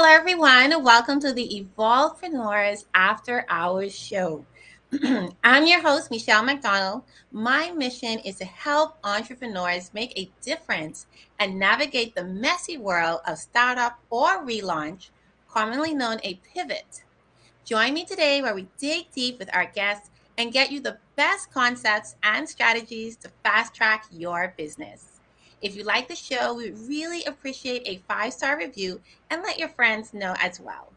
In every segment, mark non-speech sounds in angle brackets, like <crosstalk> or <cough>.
Hello, everyone. Welcome to the Evolvepreneurs After Hours Show. <clears throat> I'm your host, Michelle McDonald. My mission is to help entrepreneurs make a difference and navigate the messy world of startup or relaunch, commonly known a pivot. Join me today where we dig deep with our guests and get you the best concepts and strategies to fast track your business. If you like the show, we really appreciate a five star review and let your friends know as well.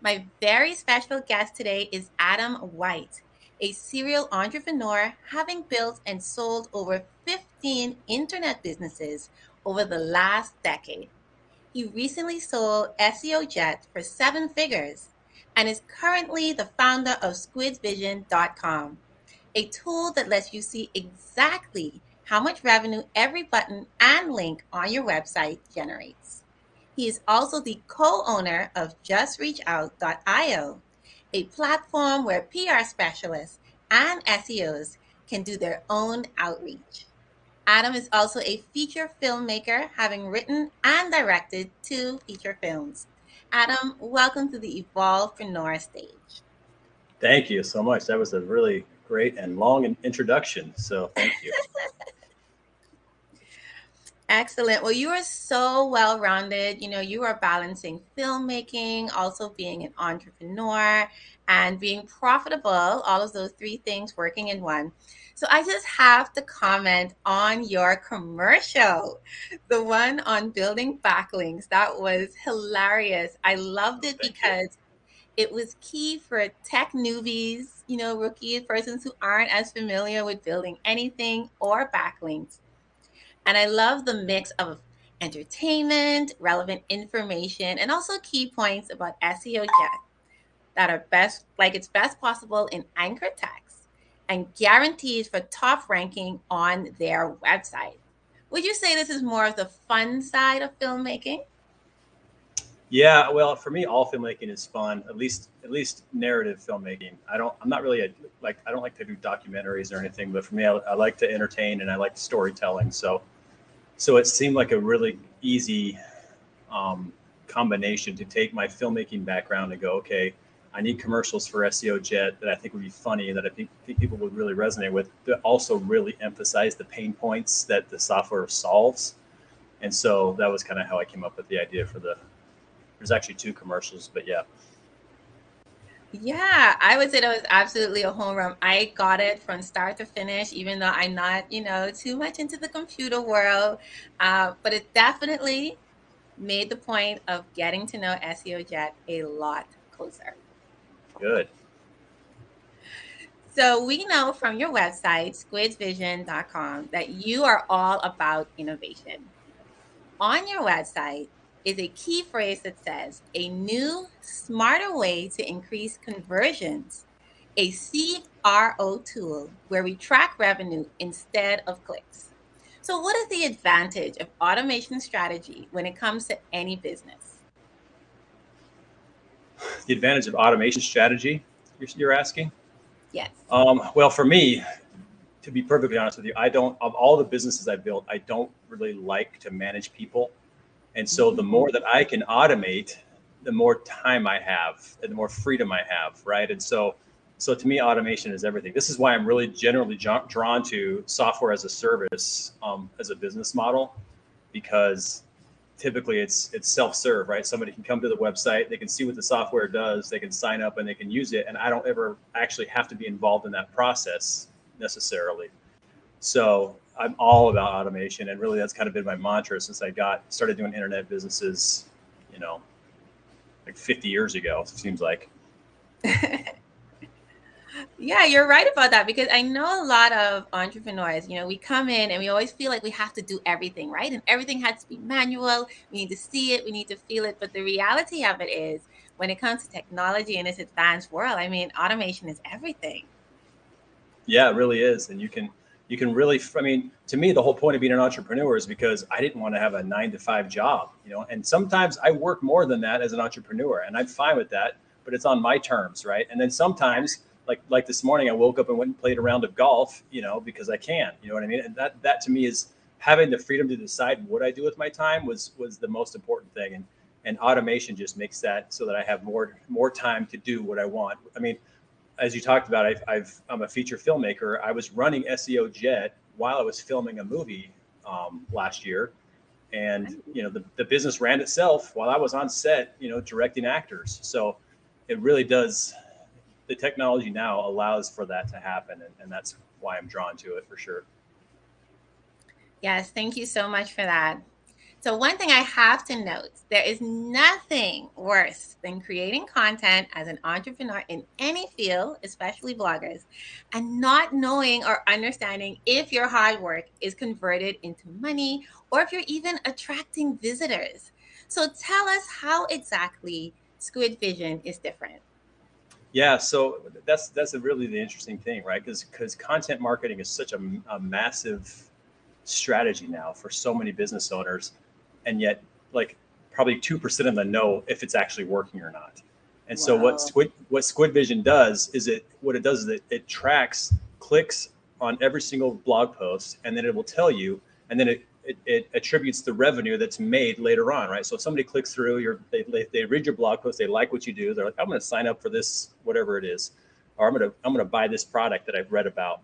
My very special guest today is Adam White a serial entrepreneur, having built and sold over 15 internet businesses over the last decade. He recently sold SEO Jet for seven figures and is currently the founder of squidvision.com, a tool that lets you see exactly how much revenue every button and link on your website generates. He is also the co owner of JustReachOut.io, a platform where PR specialists and SEOs can do their own outreach. Adam is also a feature filmmaker, having written and directed two feature films. Adam, welcome to the Evolvepreneur stage. Thank you so much. That was a really great and long introduction. So thank you. <laughs> Excellent. Well, you are so well rounded. You know, you are balancing filmmaking, also being an entrepreneur, and being profitable. All of those three things working in one. So I just have to comment on your commercial, the one on building backlinks. That was hilarious. I loved it Thank because you. it was key for tech newbies, you know, rookie persons who aren't as familiar with building anything or backlinks and I love the mix of entertainment, relevant information, and also key points about SEO Jet that are best, like it's best possible in anchor text and guaranteed for top ranking on their website. Would you say this is more of the fun side of filmmaking? Yeah, well, for me, all filmmaking is fun. At least, at least narrative filmmaking. I don't. I'm not really a like. I don't like to do documentaries or anything. But for me, I, I like to entertain and I like storytelling. So, so it seemed like a really easy um, combination to take my filmmaking background and go, okay, I need commercials for SEO Jet that I think would be funny and that I think, think people would really resonate with, to also really emphasize the pain points that the software solves. And so that was kind of how I came up with the idea for the. There's actually two commercials, but yeah. Yeah, I would say that was absolutely a home run. I got it from start to finish, even though I'm not, you know, too much into the computer world. Uh, but it definitely made the point of getting to know SEO Jet a lot closer. Good. So we know from your website, squidvision.com, that you are all about innovation. On your website, is a key phrase that says a new, smarter way to increase conversions, a CRO tool where we track revenue instead of clicks. So, what is the advantage of automation strategy when it comes to any business? The advantage of automation strategy, you're, asking? Yes. Um, well, for me, to be perfectly honest with you, I don't, of all the businesses I built, I don't really like to manage people. And so the more that I can automate, the more time I have and the more freedom I have, right? And so so to me automation is everything. This is why i'm really generally drawn to software as a service um, as a business model because typically it's it's self-serve right? Somebody can come to the website they can see what the software does they can sign up and they can use it and i don't ever actually have to be involved in that process necessarily. So I'm all about automation, and really that's kind of been my mantra since I got started doing internet businesses. You know, like 50 years ago. It seems like. <laughs> yeah, you're right about that because I know a lot of entrepreneurs. You know, we come in and we always feel like we have to do everything, right? And everything has to be manual. We need to see it, we need to feel it. But the reality of it is, when it comes to technology in this advanced world, I mean, automation is everything. Yeah, it really is, and you can you can really i mean to me the whole point of being an entrepreneur is because i didn't want to have a nine to five job you know? And sometimes i work more than that as an entrepreneur and i'm fine with that but it's on my terms right? And then sometimes like like this morning i woke up and went and played a round of golf you know because i can you know what i mean? And that that to me is having the freedom to decide what i do with my time was was the most important thing. And and automation just makes that so that I have more more time to do what I want. I mean, as you talked about, I've, I've I'm a feature filmmaker. I was running SEO Jet while I was filming a movie um, last year, and you know the, the business ran itself while I was on set, you know, directing actors. So it really does. The technology now allows for that to happen, and, and that's why I'm drawn to it for sure. Yes, thank you so much for that. So, one thing I have to note there is nothing worse than creating content as an entrepreneur in any field, especially bloggers, and not knowing or understanding if your hard work is converted into money or if you're even attracting visitors. So, tell us how exactly Squid Vision is different. Yeah, so that's that's really the interesting thing, right? Because because content marketing is such a, a massive strategy now for so many business owners and yet like probably 2% of them know if it's actually working or not. And wow. so what Squid what Squid Vision does is it what it does is it, it tracks clicks on every single blog post and then it will tell you and then it, it, it attributes the revenue that's made later on, right? So if somebody clicks through your they, they read your blog post, they like what you do, they're like, I'm gonna sign up for this, whatever it is, or I'm gonna I'm gonna buy this product that I've read about.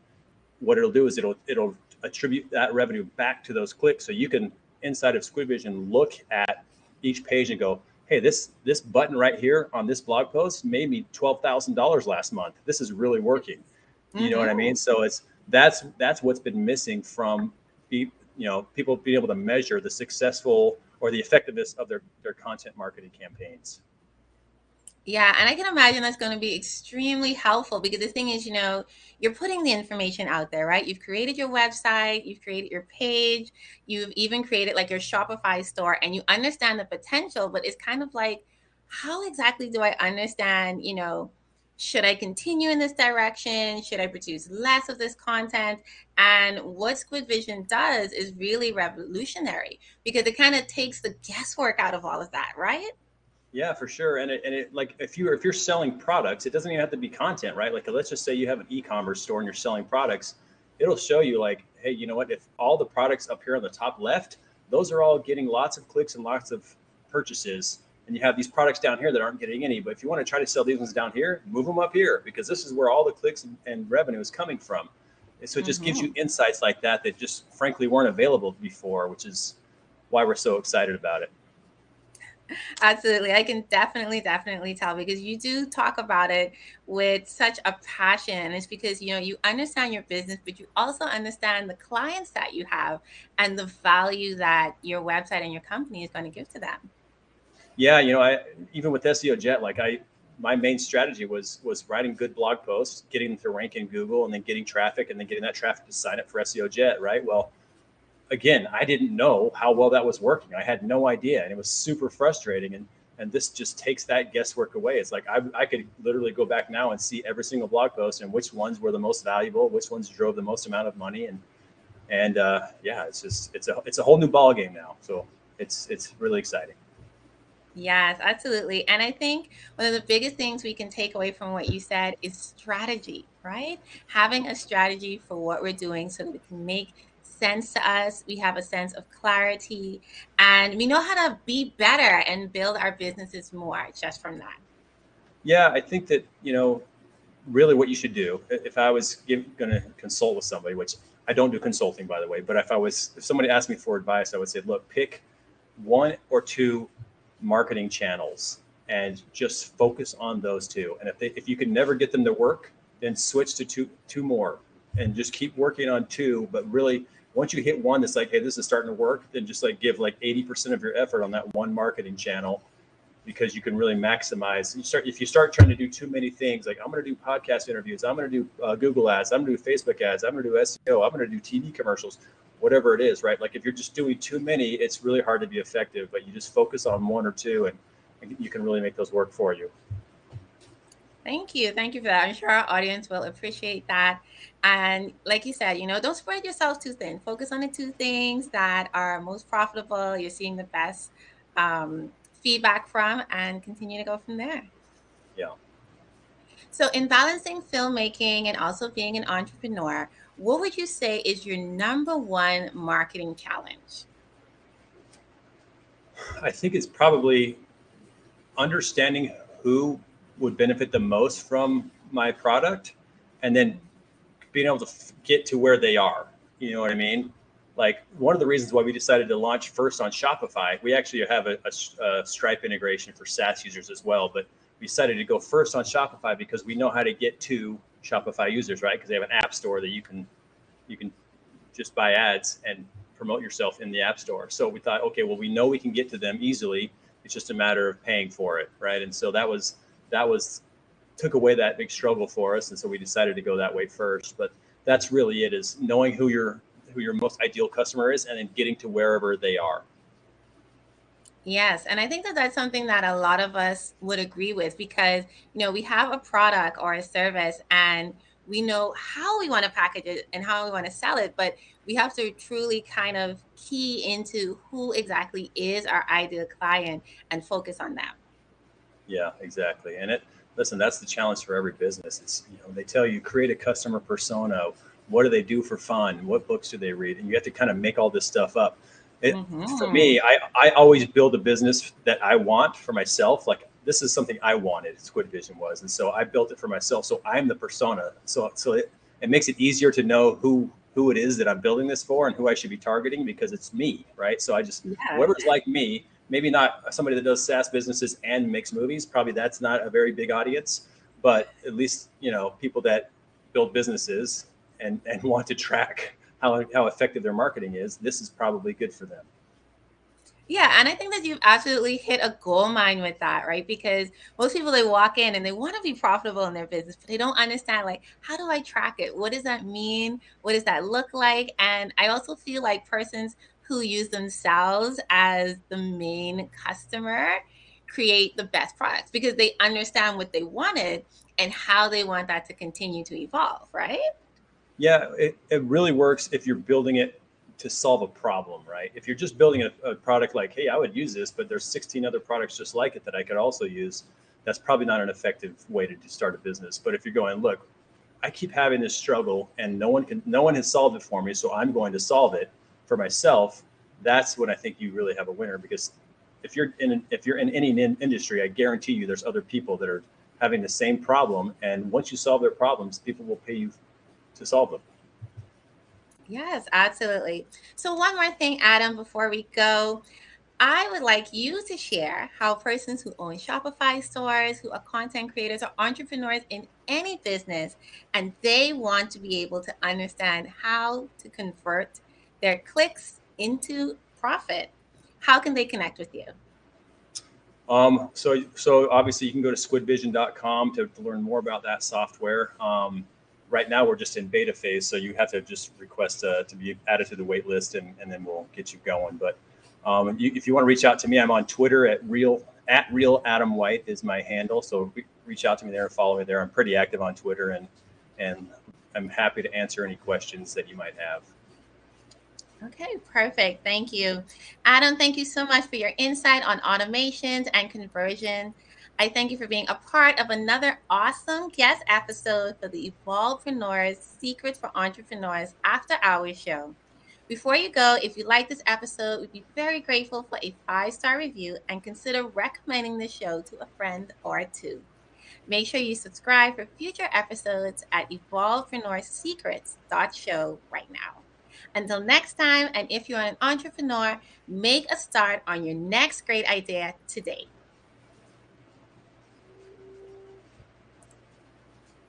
What it'll do is it'll it'll attribute that revenue back to those clicks so you can inside of Squid Vision look at each page and go, hey, this this button right here on this blog post made me twelve thousand dollars last month. This is really working. You mm-hmm. know what I mean? So it's that's that's what's been missing from be you know people being able to measure the successful or the effectiveness of their their content marketing campaigns. Yeah, and I can imagine that's going to be extremely helpful because the thing is, you know, you're putting the information out there, right? You've created your website, you've created your page, you've even created like your Shopify store, and you understand the potential, but it's kind of like, how exactly do I understand, you know, should I continue in this direction? Should I produce less of this content? And what Squid Vision does is really revolutionary because it kind of takes the guesswork out of all of that, right? Yeah, for sure. And it, and it like if you if you're selling products, it doesn't even have to be content, right? Like let's just say you have an e-commerce store and you're selling products, it'll show you like, hey, you know what? If all the products up here on the top left, those are all getting lots of clicks and lots of purchases, and you have these products down here that aren't getting any. But if you want to try to sell these ones down here, move them up here because this is where all the clicks and, and revenue is coming from. And so it just mm-hmm. gives you mm-hmm. insights like that that just frankly weren't available before, which is why we're so excited about it. <laughs> Absolutely. I can definitely, definitely tell because you do talk about it with such a passion. It's because, you know, you understand your business, but you also understand the clients that you have and the value that your website and your company is going to give to them. Yeah. You know, I, even with SEO Jet, like I, my main strategy was was writing good blog posts, getting them to rank in Google, and then getting traffic, and then getting that traffic to sign up for SEO Jet. Right. Well, again, I didn't know how well that was working. I had no idea, and it was super frustrating. And and this just takes that guesswork away. It's like I, I could literally go back now and see every single blog post and which ones were the most valuable, which ones drove the most amount of money, and and uh, yeah, it's just it's a it's a whole new ball game now. So it's it's really exciting. Yes, absolutely. And I think one of the biggest things we can take away from what you said is strategy, right? Having a strategy for what we're doing so that we can make sense to us. We have a sense of clarity and we know how to be better and build our businesses more just from that. Yeah, I think that, you know, really what you should do if I was going to consult with somebody, which I don't do consulting by the way, but if I was, if somebody asked me for advice, I would say, look, pick one or two marketing channels and just focus on those two. And if they, if you can never get them to work, then switch to two, two more and just keep working on two, but really once you hit one that's like, hey, this is starting to work, then just like give like 80% of your effort on that one marketing channel because you can really maximize. You start if you start trying to do too many things, like I'm going to do podcast interviews, I'm going to do uh, Google ads, I'm going to do Facebook ads, I'm going to do SEO, I'm going to do TV commercials, whatever it is, right? Like if you're just doing too many, it's really hard to be effective. But you just focus on one or two, and, and you can really make those work for you. Thank you. Thank you for that. I'm sure our audience will appreciate that. And like you said, you know, don't spread yourself too thin. Focus on the two things that are most profitable, you're seeing the best um, feedback from, and continue to go from there. Yeah. So, in balancing filmmaking and also being an entrepreneur, what would you say is your number one marketing challenge? I think it's probably understanding who would benefit the most from my product and then being able to get to where they are. You know what I mean? Like one of the reasons why we decided to launch first on Shopify, we actually have a, a, a Stripe integration for SaaS users as well, but we decided to go first on Shopify because we know how to get to Shopify users, right? Because they have an app store that you can you can just buy ads and promote yourself in the app store. So we thought, okay, well, we know we can get to them easily. It's just a matter of paying for it, right? And so that was that was took away that big struggle for us, and so we decided to go that way first. But that's really it: is knowing who your who your most ideal customer is, and then getting to wherever they are. Yes, and I think that that's something that a lot of us would agree with because you know we have a product or a service and we know how we want to package it and how we want to sell it, but we have to truly kind of key into who exactly is our ideal client and focus on that. Yeah, exactly. And it listen, that's the challenge for every business. It's you know, they tell you create a customer persona. What do they do for fun? What books do they read? And you have to kind of make all this stuff up. It, mm-hmm. For me, I, I always build a business that I want for myself. Like this is something I wanted. Squid Vision was, and so I built it for myself. So I'm the persona. So so it, it makes it easier to know who who it is that I'm building this for and who I should be targeting because it's me, right? So I just yeah. whoever's like me, maybe not somebody that does SaaS businesses and makes movies. Probably that's not a very big audience, but at least you know people that build businesses and and <laughs> want to track how how effective their marketing is. This is probably good for them. Yeah, and I think that you've absolutely hit a gold mine with that, right? Because most people they walk in and they want to be profitable in their business, but they don't understand like how do I track it? What does that mean? What does that look like? And I also feel like persons who use themselves as the main customer create the best products because they understand what they wanted and how they want that to continue to evolve, right? Yeah, it, it really works if you're building it to solve a problem, right? If you're just building a, a, product like, hey, I would use this, but there's 16 other products just like it that I could also use, that's probably not an effective way to start a business. But if you're going, look, I keep having this struggle and no one can no one has solved it for me, so I'm going to solve it for myself, that's when I think you really have a winner because if you're in if you're in any industry, I guarantee you there's other people that are having the same problem and once you solve their problems, people will pay you to solve them. Yes, absolutely. So, one more thing, Adam, before we go, I would like you to share how persons who own Shopify stores, who are content creators or entrepreneurs in any business, and they want to be able to understand how to convert their clicks into profit, how can they connect with you? Um, so, so obviously you can go to squidvision.com to, to learn more about that software. Um, right now we're just in beta phase, so you have to just request uh, to be added to the wait list, and, and then we'll get you going. But um, you, if you want to reach out to me, I'm on Twitter at real at real Adam White is my handle. So reach out to me there and follow me there. I'm pretty active on Twitter, and and I'm happy to answer any questions that you might have. Okay, perfect. Thank you. Adam, thank you so much for your insight on automations and conversion. I thank you for being a part of another awesome guest episode for the Evolvepreneurs Secrets for Entrepreneurs After Hours show. Before you go, if you like this episode, we'd be very grateful for a five star review and consider recommending the show to a friend or two. Make sure you subscribe for future episodes at evolvepreneursecrets.show right now. Until next time, and if you're an entrepreneur, make a start on your next great idea today.